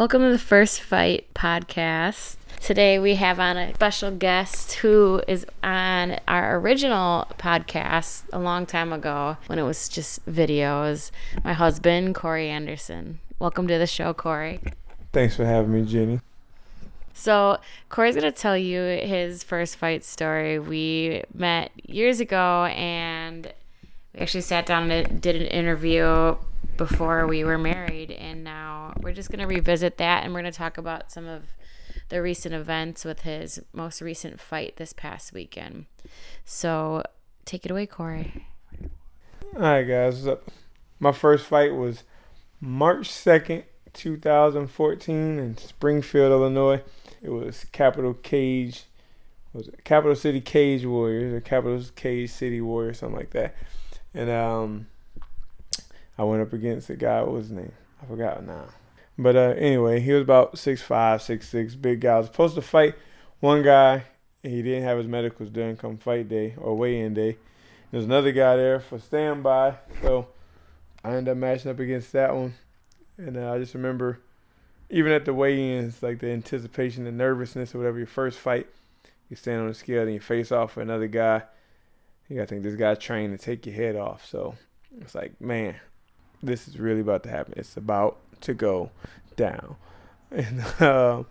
Welcome to the First Fight podcast. Today we have on a special guest who is on our original podcast a long time ago when it was just videos. My husband, Corey Anderson. Welcome to the show, Corey. Thanks for having me, Jenny. So, Corey's going to tell you his first fight story. We met years ago and we actually sat down and did an interview before we were married. And now we're just going to revisit that and we're going to talk about some of the recent events with his most recent fight this past weekend. So, take it away, Corey. All right, guys. My first fight was March 2nd, 2014 in Springfield, Illinois. It was Capital Cage, was it Capital City Cage Warriors or Capital Cage City Warriors, something like that. And um, I went up against a guy. What was his name? I forgot now. But uh, anyway, he was about six five, six six, big guy. I was supposed to fight one guy. He didn't have his medicals done come fight day or weigh-in day. There's another guy there for standby, so I ended up matching up against that one. And uh, I just remember, even at the weigh-ins, like the anticipation, the nervousness, or whatever. Your first fight, you stand on the scale and you face off with another guy. You gotta think this guy's trained to take your head off. So it's like, man, this is really about to happen. It's about to go down. And um,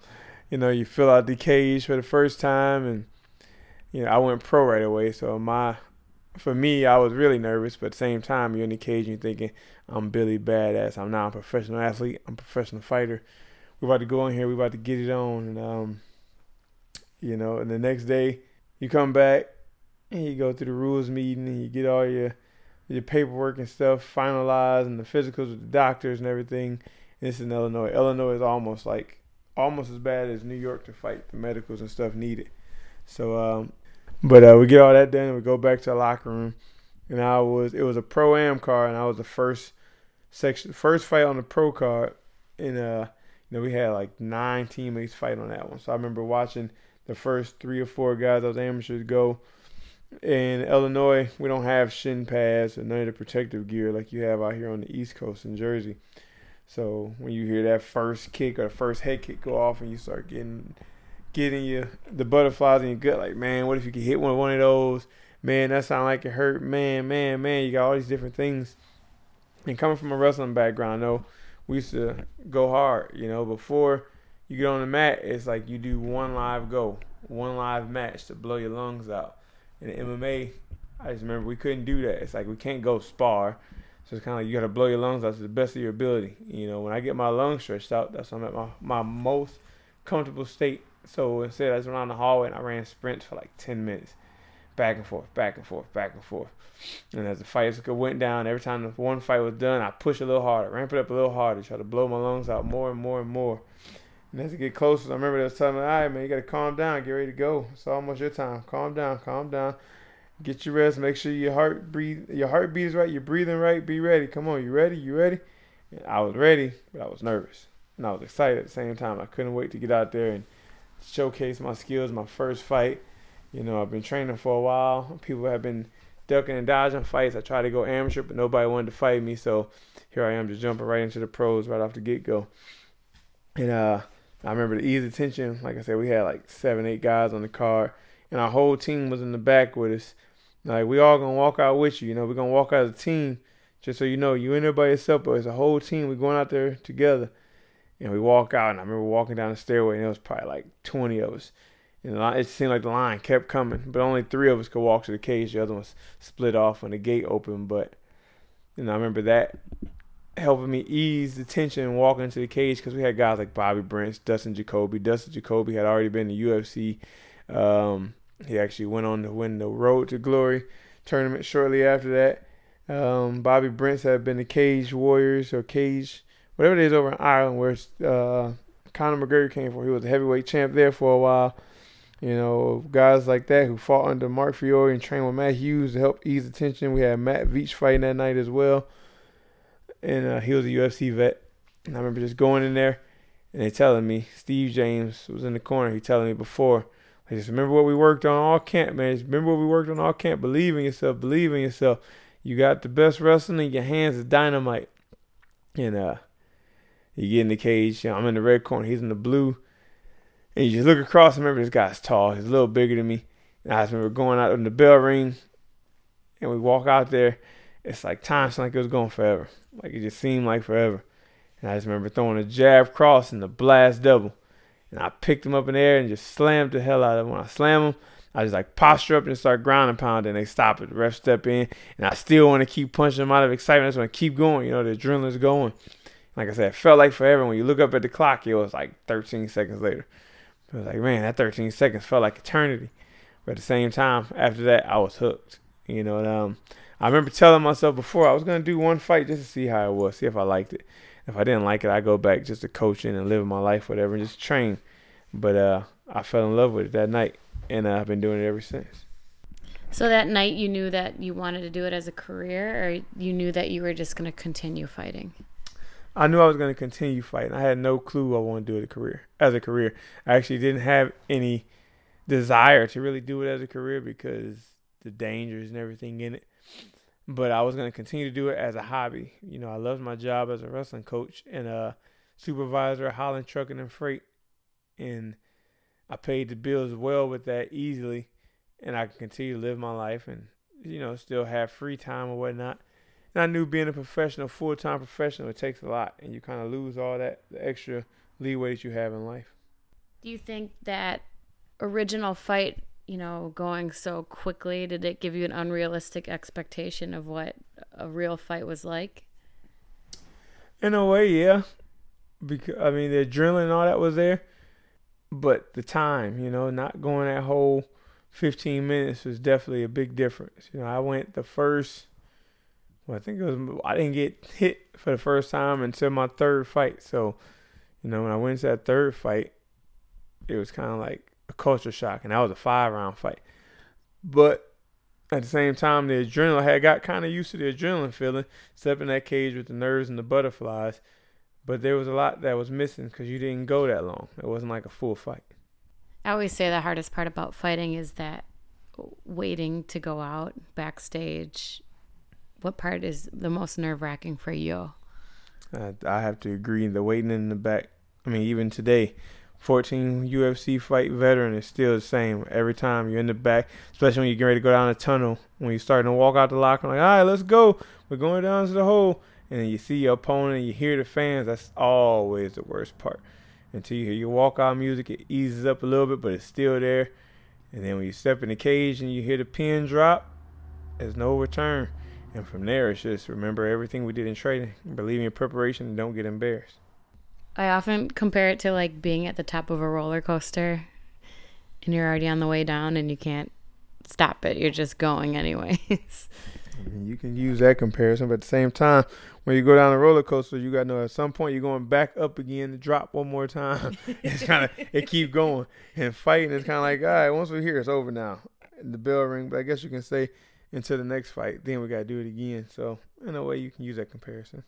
you know, you fill out the cage for the first time, and you know, I went pro right away. So my, for me, I was really nervous, but at the same time, you're in the cage and you're thinking, I'm Billy Badass. I'm now a professional athlete. I'm a professional fighter. We're about to go in here. We're about to get it on, and um, you know, and the next day you come back and you go through the rules meeting and you get all your your paperwork and stuff finalized and the physicals with the doctors and everything. And this is in Illinois. Illinois is almost like almost as bad as New York to fight the medicals and stuff needed. So, um, but uh, we get all that done. and We go back to the locker room, and I was it was a pro am card, and I was the first section, first fight on the pro card. And uh, you know, we had like nine teammates fight on that one. So I remember watching the first three or four guys, those amateurs, go in Illinois, we don't have shin pads or none of the protective gear like you have out here on the East Coast in Jersey. So when you hear that first kick or the first head kick go off and you start getting getting you the butterflies in your gut, like man, what if you could hit one one of those? Man, that sound like it hurt. Man, man, man, you got all these different things. And coming from a wrestling background, know we used to go hard. You know, before you get on the mat, it's like you do one live go, one live match to blow your lungs out in MMA, I just remember we couldn't do that. It's like we can't go spar. So it's kind of like you got to blow your lungs out to the best of your ability. You know, when I get my lungs stretched out, that's when I'm at my, my most comfortable state. So instead, I just went the hallway and I ran sprints for like 10 minutes. Back and forth, back and forth, back and forth. And as the fights went down, every time the one fight was done, I pushed a little harder, ramp it up a little harder, try to blow my lungs out more and more and more. And as it get closer, I remember they was telling me, all right, man, you got to calm down, get ready to go. It's almost your time. Calm down, calm down. Get your rest. Make sure your heart breathe, your heartbeat is right. You're breathing right. Be ready. Come on, you ready? You ready? And I was ready, but I was nervous and I was excited at the same time. I couldn't wait to get out there and showcase my skills. My first fight. You know, I've been training for a while. People have been ducking and dodging fights. I tried to go amateur, but nobody wanted to fight me. So here I am, just jumping right into the pros right off the get go. And uh, I remember the ease of tension. Like I said, we had like seven, eight guys on the car, and our whole team was in the back with us. Like we all gonna walk out with you. You know, we're gonna walk out as a team. Just so you know, you in there by yourself, but it's a whole team. We're going out there together, and we walk out. And I remember walking down the stairway, and it was probably like 20 of us. And it seemed like the line kept coming, but only three of us could walk to the cage. The other ones split off when the gate opened. But you know, I remember that helping me ease the tension walking into the cage because we had guys like Bobby Brent, Dustin Jacoby. Dustin Jacoby had already been in the UFC. Um, he actually went on to win the Road to Glory tournament shortly after that. Um, Bobby Brent had been the Cage Warriors or Cage, whatever it is over in Ireland where uh, Conor McGregor came from. He was a heavyweight champ there for a while. You know, guys like that who fought under Mark Fiore and trained with Matt Hughes to help ease the tension. We had Matt Veach fighting that night as well and uh, he was a UFC vet. And I remember just going in there, and they telling me Steve James was in the corner. He telling me before, I just remember what we worked on all camp, man. Just remember what we worked on all camp. Believe in yourself. Believe in yourself. You got the best wrestling. And your hands is dynamite. And uh, You get in the cage. You know, I'm in the red corner. He's in the blue. And you just look across. I remember this guy's tall. He's a little bigger than me. And I just remember going out in the bell ring. And we walk out there. It's like time seemed like it was going forever. Like it just seemed like forever. And I just remember throwing a jab cross and the blast double. And I picked him up in the air and just slammed the hell out of him. When I slam him, I just like posture up and start ground and pound, and they stop it. The ref step in, and I still want to keep punching them out of excitement. I just want to keep going. You know, the adrenaline's going. Like I said, it felt like forever. When you look up at the clock, it was like 13 seconds later. It was like, man, that 13 seconds felt like eternity. But at the same time, after that, I was hooked. You know, and, um, I remember telling myself before I was gonna do one fight just to see how it was, see if I liked it. If I didn't like it, I go back just to coaching and living my life, whatever, and just train. But uh, I fell in love with it that night and uh, I've been doing it ever since. So that night, you knew that you wanted to do it as a career, or you knew that you were just going to continue fighting. I knew I was going to continue fighting. I had no clue I wanted to do it a career as a career. I actually didn't have any desire to really do it as a career because the dangers and everything in it. But I was going to continue to do it as a hobby. You know, I loved my job as a wrestling coach and a supervisor at Holland Trucking and Freight, and I paid the bills well with that easily, and I can continue to live my life and you know still have free time or whatnot. And I knew being a professional, full time professional, it takes a lot, and you kind of lose all that the extra leeway that you have in life. Do you think that original fight, you know, going so quickly, did it give you an unrealistic expectation of what a real fight was like? In a way, yeah. Because I mean, the adrenaline and all that was there but the time, you know, not going that whole 15 minutes was definitely a big difference. You know, I went the first, well, I think it was, I didn't get hit for the first time until my third fight. So, you know, when I went to that third fight, it was kind of like a culture shock, and that was a five round fight. But at the same time, the adrenaline, I had got kind of used to the adrenaline feeling, stepping that cage with the nerves and the butterflies. But there was a lot that was missing because you didn't go that long. It wasn't like a full fight. I always say the hardest part about fighting is that waiting to go out backstage. What part is the most nerve wracking for you? Uh, I have to agree. The waiting in the back. I mean, even today, 14 UFC fight veteran is still the same every time you're in the back, especially when you're getting ready to go down the tunnel. When you're starting to walk out the locker, like, all right, let's go. We're going down to the hole and you see your opponent, and you hear the fans. That's always the worst part. Until you hear your walkout music, it eases up a little bit, but it's still there. And then when you step in the cage and you hear the pin drop, there's no return. And from there, it's just remember everything we did in training, believe in your preparation, and don't get embarrassed. I often compare it to like being at the top of a roller coaster and you're already on the way down and you can't stop it. You're just going anyways. you can use that comparison, but at the same time, when you go down the roller coaster, you got to know at some point you're going back up again to drop one more time. it's kind of it keep going and fighting. It's kind of like all right, once we're here, it's over now. The bell ring, but I guess you can say until the next fight. Then we got to do it again. So in a way, you can use that comparison.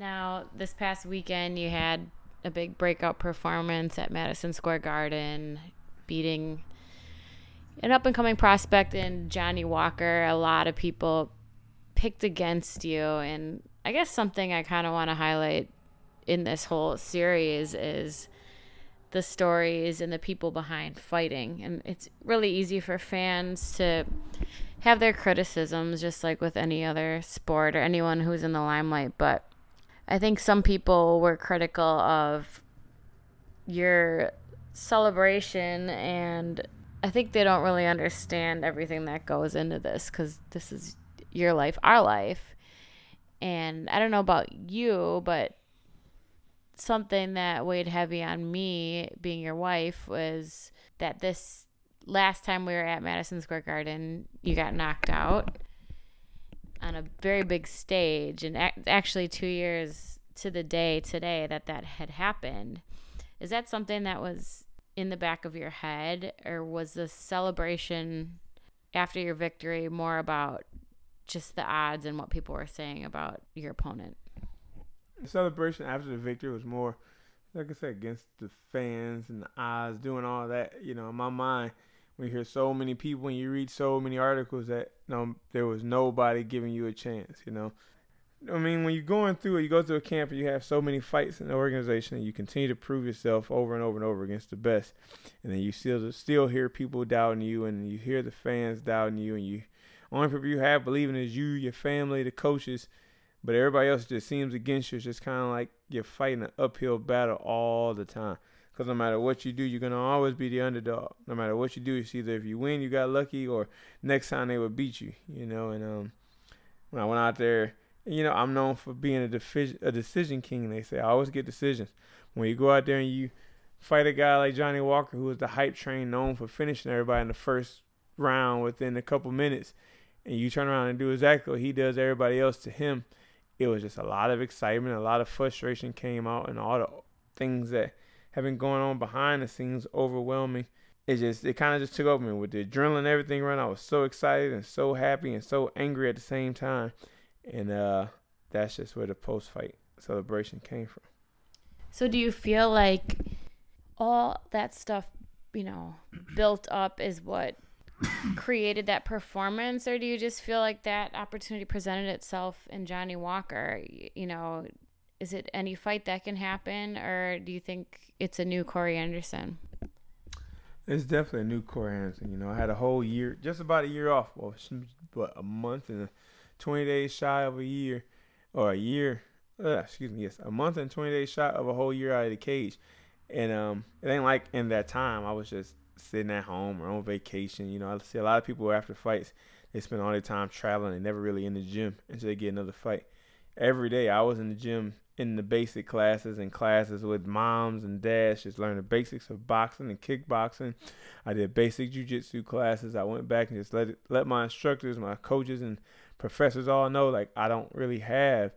Now, this past weekend, you had a big breakout performance at Madison Square Garden, beating an up and coming prospect in Johnny Walker. A lot of people picked against you, and I guess something I kind of want to highlight in this whole series is the stories and the people behind fighting. And it's really easy for fans to have their criticisms, just like with any other sport or anyone who's in the limelight. But I think some people were critical of your celebration, and I think they don't really understand everything that goes into this because this is your life, our life. And I don't know about you, but something that weighed heavy on me being your wife was that this last time we were at Madison Square Garden, you got knocked out on a very big stage. And actually, two years to the day today that that had happened. Is that something that was in the back of your head, or was the celebration after your victory more about just the odds and what people were saying about your opponent. The celebration after the victory was more, like I said, against the fans and the odds, doing all that. You know, in my mind, you hear so many people and you read so many articles that you know, there was nobody giving you a chance. You know, I mean, when you're going through it, you go through a camp and you have so many fights in the organization, and you continue to prove yourself over and over and over against the best, and then you still still hear people doubting you, and you hear the fans doubting you, and you only people you have believing is you, your family, the coaches, but everybody else just seems against you. It's just kind of like you're fighting an uphill battle all the time. Because no matter what you do, you're gonna always be the underdog. No matter what you do, it's either if you win, you got lucky, or next time they would beat you. You know, and um, when I went out there you know, I'm known for being a, a decision king. They say I always get decisions. When you go out there and you fight a guy like Johnny Walker, who was the hype train known for finishing everybody in the first round within a couple minutes, and you turn around and do exactly what he does everybody else to him, it was just a lot of excitement, a lot of frustration came out, and all the things that have been going on behind the scenes overwhelming. It just it kind of just took over me with the adrenaline, everything running. I was so excited and so happy and so angry at the same time and uh, that's just where the post fight celebration came from. So, do you feel like all that stuff, you know, built up is what created that performance, or do you just feel like that opportunity presented itself in Johnny Walker? You know, is it any fight that can happen, or do you think it's a new Corey Anderson? It's definitely a new Corey Anderson. You know, I had a whole year, just about a year off, well, but a month and. A, 20 days shy of a year, or a year, uh, excuse me, yes, a month and 20 days shy of a whole year out of the cage. And um, it ain't like in that time I was just sitting at home or on vacation. You know, I see a lot of people after fights, they spend all their time traveling and never really in the gym until they get another fight. Every day I was in the gym in the basic classes and classes with moms and dads, just learning the basics of boxing and kickboxing. I did basic jujitsu classes. I went back and just let it, let my instructors, my coaches, and professors all know like I don't really have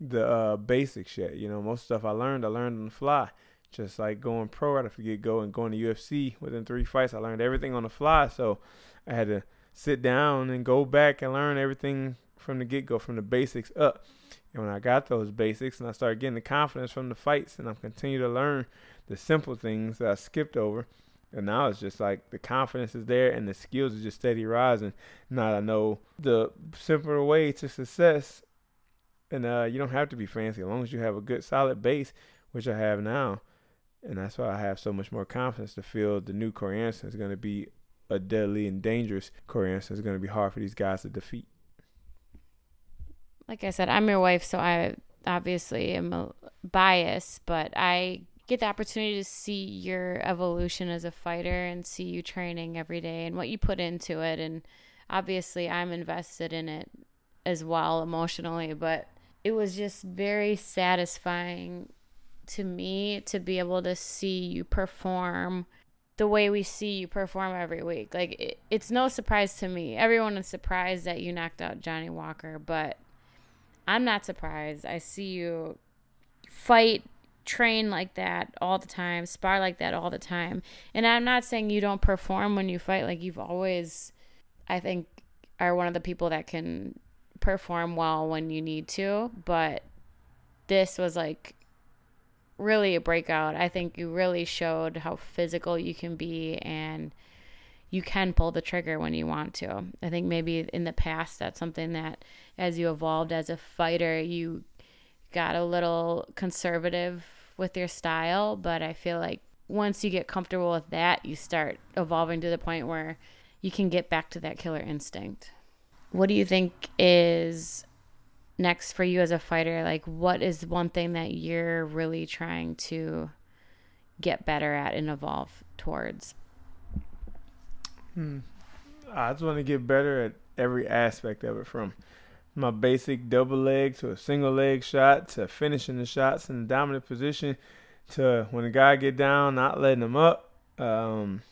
the uh, basics yet. You know, most stuff I learned, I learned on the fly. Just like going pro right off the go and going to UFC within three fights, I learned everything on the fly. So I had to sit down and go back and learn everything from the get go, from the basics up. And when I got those basics and I started getting the confidence from the fights, and I'm to learn the simple things that I skipped over, and now it's just like the confidence is there and the skills are just steady rising. Now I know the simpler way to success, and uh, you don't have to be fancy as long as you have a good solid base, which I have now. And that's why I have so much more confidence to feel the new Corey Anderson is going to be a deadly and dangerous Corey Anderson is going to be hard for these guys to defeat. Like I said, I'm your wife, so I obviously am biased, but I get the opportunity to see your evolution as a fighter and see you training every day and what you put into it and obviously I'm invested in it as well emotionally but it was just very satisfying to me to be able to see you perform the way we see you perform every week like it, it's no surprise to me everyone is surprised that you knocked out Johnny Walker but I'm not surprised I see you fight train like that all the time, spar like that all the time. And I'm not saying you don't perform when you fight. Like you've always, I think, are one of the people that can perform well when you need to. But this was like really a breakout. I think you really showed how physical you can be and you can pull the trigger when you want to. I think maybe in the past that's something that as you evolved as a fighter, you got a little conservative with your style, but I feel like once you get comfortable with that, you start evolving to the point where you can get back to that killer instinct. What do you think is next for you as a fighter? Like, what is one thing that you're really trying to get better at and evolve towards? Hmm. I just want to get better at every aspect of it from my basic double leg to a single leg shot to finishing the shots in the dominant position to when a guy get down, not letting him up. Um,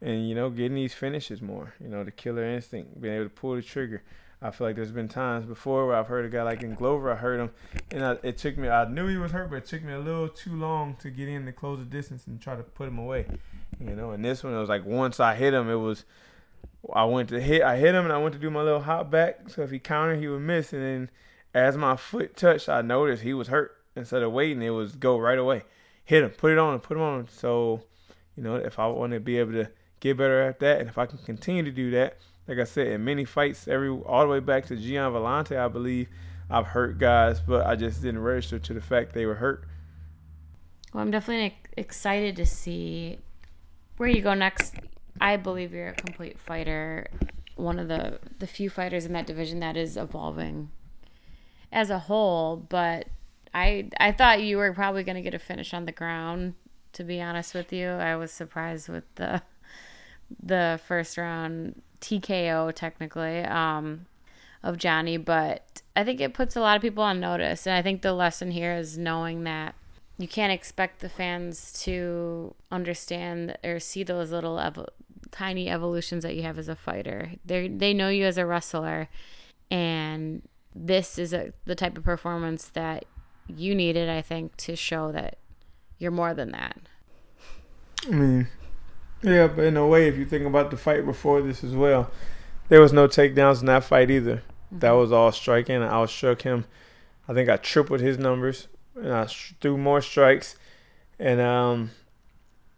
and you know, getting these finishes more. You know, the killer instinct, being able to pull the trigger. I feel like there's been times before where I've heard a guy like in Glover, I heard him, and I, it took me. I knew he was hurt, but it took me a little too long to get in to close the distance and try to put him away. You know, and this one it was like once I hit him, it was I went to hit, I hit him, and I went to do my little hop back. So if he countered, he would miss. And then as my foot touched, I noticed he was hurt. Instead of waiting, it was go right away, hit him, put it on, and put him on. So, you know, if I want to be able to get better at that, and if I can continue to do that, like I said, in many fights, every all the way back to Gian Villante, I believe, I've hurt guys, but I just didn't register to the fact they were hurt. Well, I'm definitely excited to see where you go next. I believe you're a complete fighter, one of the the few fighters in that division that is evolving as a whole. But I I thought you were probably going to get a finish on the ground. To be honest with you, I was surprised with the the first round TKO technically um, of Johnny, but I think it puts a lot of people on notice. And I think the lesson here is knowing that you can't expect the fans to understand or see those little ev- tiny evolutions that you have as a fighter. They they know you as a wrestler, and this is a, the type of performance that you needed, I think, to show that you're more than that. I mean, yeah, but in a way, if you think about the fight before this as well, there was no takedowns in that fight either. Mm-hmm. That was all striking. I outstruck him. I think I tripled his numbers and I threw more strikes. And um,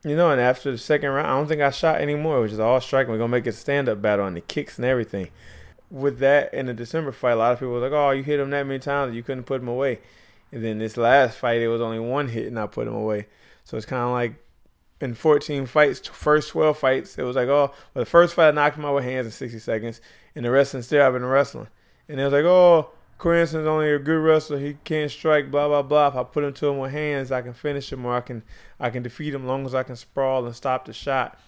you know, and after the second round, I don't think I shot anymore. It was just all striking. We're gonna make a stand up battle on the kicks and everything. With that in the December fight, a lot of people were like, "Oh, you hit him that many times, you couldn't put him away." And then this last fight, it was only one hit, and I put him away. So it's kind of like in 14 fights, first 12 fights, it was like, oh, well, the first fight I knocked him out with hands in 60 seconds, and the rest still I've been wrestling. And it was like, oh, Cranston's only a good wrestler. He can't strike. Blah blah blah. If I put him to him with hands, I can finish him, or I can I can defeat him, as long as I can sprawl and stop the shot.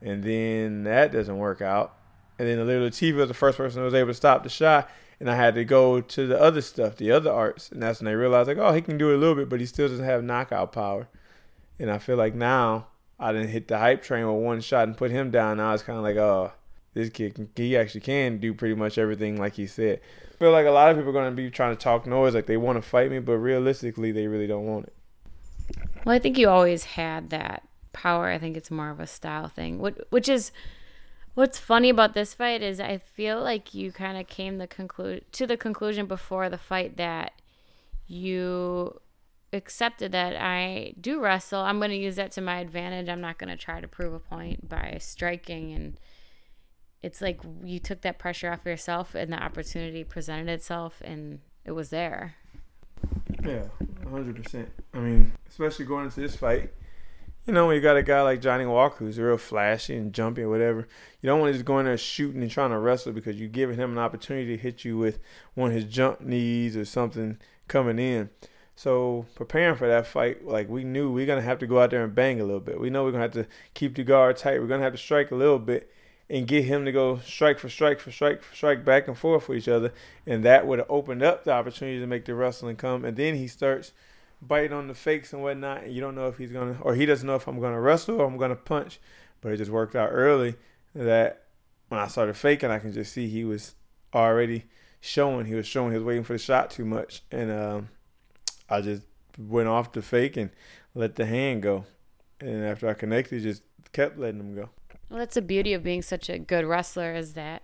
And then that doesn't work out. And then the little TV was the first person who was able to stop the shot, and I had to go to the other stuff, the other arts, and that's when they realized like, oh, he can do it a little bit, but he still doesn't have knockout power. And I feel like now I didn't hit the hype train with one shot and put him down. Now it's kind of like, oh, this kid can, he actually can do pretty much everything like he said feel like a lot of people are going to be trying to talk noise, like they want to fight me, but realistically, they really don't want it. Well, I think you always had that power. I think it's more of a style thing. Which is what's funny about this fight is I feel like you kind of came the conclude to the conclusion before the fight that you accepted that I do wrestle. I'm going to use that to my advantage. I'm not going to try to prove a point by striking and it's like you took that pressure off yourself and the opportunity presented itself and it was there. Yeah, 100%. I mean, especially going into this fight, you know, when you got a guy like Johnny Walker who's real flashy and jumpy or whatever, you don't want to just go in there shooting and trying to wrestle because you're giving him an opportunity to hit you with one of his jump knees or something coming in. So preparing for that fight, like we knew we are gonna have to go out there and bang a little bit. We know we're gonna have to keep the guard tight. We're gonna have to strike a little bit and get him to go strike for strike for strike for strike back and forth for each other, and that would have opened up the opportunity to make the wrestling come. And then he starts biting on the fakes and whatnot, and you don't know if he's gonna or he doesn't know if I'm gonna wrestle or I'm gonna punch. But it just worked out early that when I started faking, I can just see he was already showing. He was showing he was waiting for the shot too much, and um, I just went off the fake and let the hand go. And after I connected, just kept letting them go. Well, that's the beauty of being such a good wrestler is that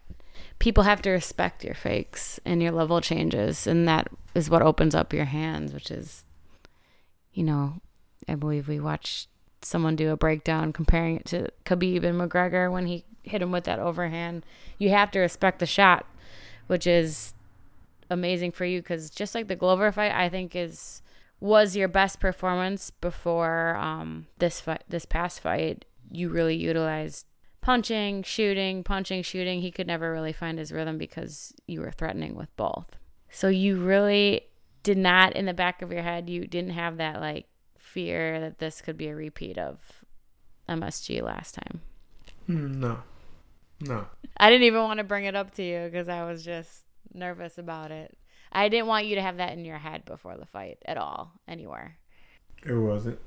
people have to respect your fakes and your level changes, and that is what opens up your hands, which is, you know, I believe we watched someone do a breakdown comparing it to Khabib and McGregor when he hit him with that overhand. You have to respect the shot, which is amazing for you because just like the Glover fight, I think is was your best performance before um, this fight, this past fight. You really utilized punching, shooting, punching, shooting. He could never really find his rhythm because you were threatening with both. So you really did not, in the back of your head, you didn't have that like fear that this could be a repeat of MSG last time. Hmm, no. No. I didn't even want to bring it up to you because I was just nervous about it. I didn't want you to have that in your head before the fight at all, anywhere. It wasn't.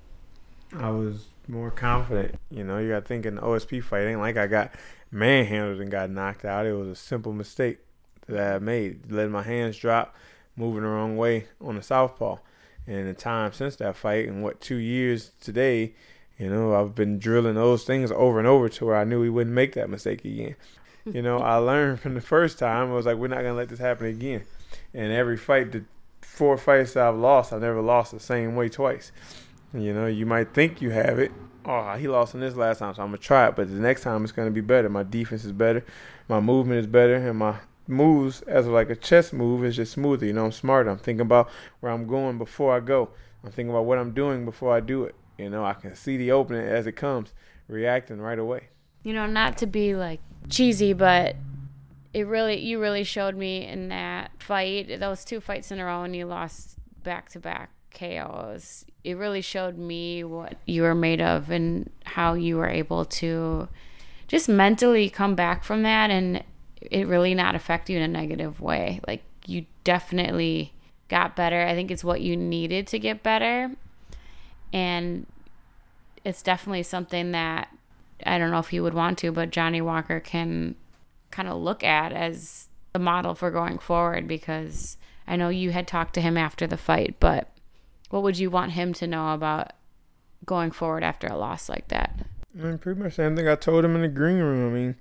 I was more confident. You know, you got thinking OSP fight ain't like I got manhandled and got knocked out. It was a simple mistake that I made, letting my hands drop, moving the wrong way on the southpaw. And the time since that fight, and what two years today, you know, I've been drilling those things over and over to where I knew we wouldn't make that mistake again. You know, I learned from the first time. I was like, we're not gonna let this happen again. And every fight, the four fights I've lost, I've never lost the same way twice. You know, you might think you have it. Oh, he lost in this last time, so I'm gonna try it. But the next time it's gonna be better. My defense is better, my movement is better, and my moves as like a chess move is just smoother. You know, I'm smarter. I'm thinking about where I'm going before I go. I'm thinking about what I'm doing before I do it. You know, I can see the opening as it comes, reacting right away. You know, not to be like cheesy, but it really you really showed me in that fight, those two fights in a row and you lost back to back KOs. It really showed me what you were made of and how you were able to just mentally come back from that and it really not affect you in a negative way. Like you definitely got better. I think it's what you needed to get better. And it's definitely something that I don't know if he would want to, but Johnny Walker can kind of look at as the model for going forward because I know you had talked to him after the fight, but what would you want him to know about going forward after a loss like that? I mean, pretty much the same thing I told him in the green room. I mean,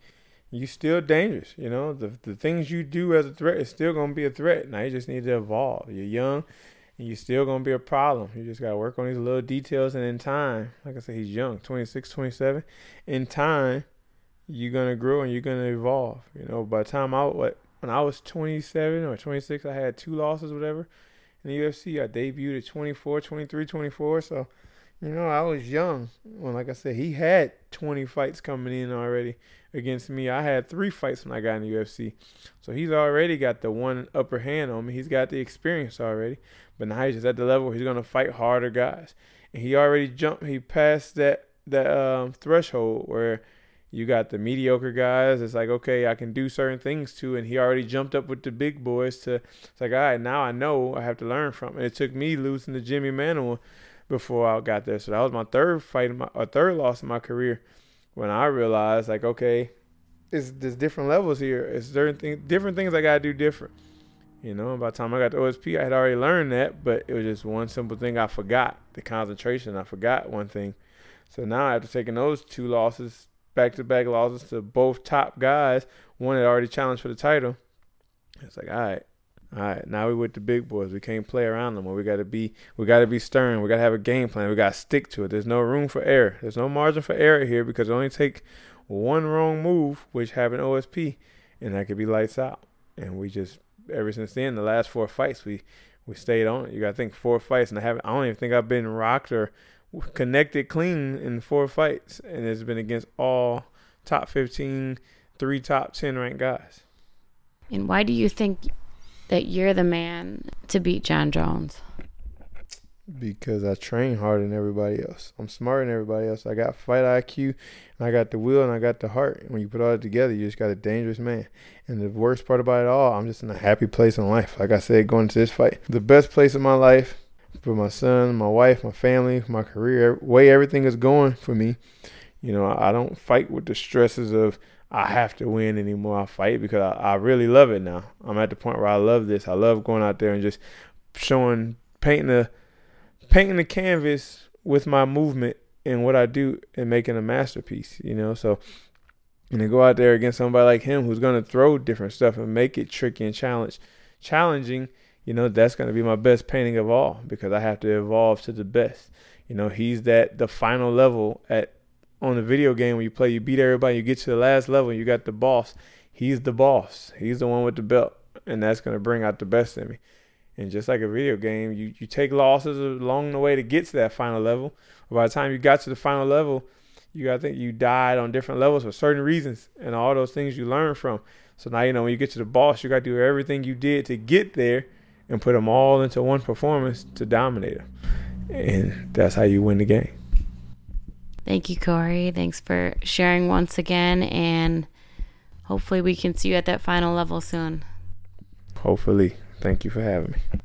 you're still dangerous. You know, the the things you do as a threat is still gonna be a threat. Now you just need to evolve. You're young, and you're still gonna be a problem. You just gotta work on these little details, and in time, like I said, he's young, 26, 27. In time, you're gonna grow and you're gonna evolve. You know, by the time I what when I was 27 or 26, I had two losses, whatever. In the UFC, I debuted at 24, 23, 24. So, you know, I was young. Well, like I said, he had 20 fights coming in already against me. I had three fights when I got in the UFC. So he's already got the one upper hand on me. He's got the experience already. But now he's just at the level where he's gonna fight harder guys. And he already jumped he passed that that um, threshold where you got the mediocre guys. It's like, okay, I can do certain things too. And he already jumped up with the big boys to, it's like, all right, now I know I have to learn from it. It took me losing to Jimi Manuwa before I got there. So that was my third fight, my a third loss in my career when I realized, like, okay, it's there's different levels here. It's certain things, different things I got to do different. You know, by the time I got to OSP, I had already learned that, but it was just one simple thing I forgot the concentration. I forgot one thing. So now after taking those two losses, back to back losses to both top guys. One had already challenged for the title. It's like, all right, all right, now we with the big boys. We can't play around them. We gotta be we gotta be stern. We gotta have a game plan. We gotta stick to it. There's no room for error. There's no margin for error here because it only take one wrong move, which happened OSP, and that could be lights out. And we just ever since then, the last four fights we we stayed on it. You gotta think four fights and I haven't I don't even think I've been rocked or connected clean in four fights, and it's been against all top 15, three top 10 ranked guys. And why do you think that you're the man to beat Jon Jones? Because I train harder than everybody else. I'm smarter than everybody else. I got fight IQ, and I got the will, and I got the heart. When you put all that together, you just got a dangerous man. And the worst part about it all, I'm just in a happy place in life. Like I said, going to this fight, the best place in my life for my son, my wife, my family, my career, way everything is going for me. You know, I don't fight with the stresses of I have to win anymore. I fight because I, I really love it now. I'm at the point where I love this. I love going out there and just showing, painting the, painting the canvas with my movement and what I do and making a masterpiece. You know, so and to go out there against somebody like him who's going to throw different stuff and make it tricky and challenge, challenging you know, that's going to be my best painting of all because I have to evolve to the best. You know, he's that the final level at on the video game when you play, you beat everybody, you get to the last level, you got the boss. He's the boss. He's the one with the belt, and that's to bring out the best in me. And just like a video game, you, you take losses along the way to get to that final level. By the time you got to the final level, you got to think you died on different levels for certain reasons, and all those things you learn from. So now you know when you get to the boss, you got to do everything you did to get there and put them all into one performance to dominate them. And that's how you win the game. Thank you, Corey. Thanks for sharing once again. And hopefully, we can see you at that final level soon. Hopefully. Thank you for having me.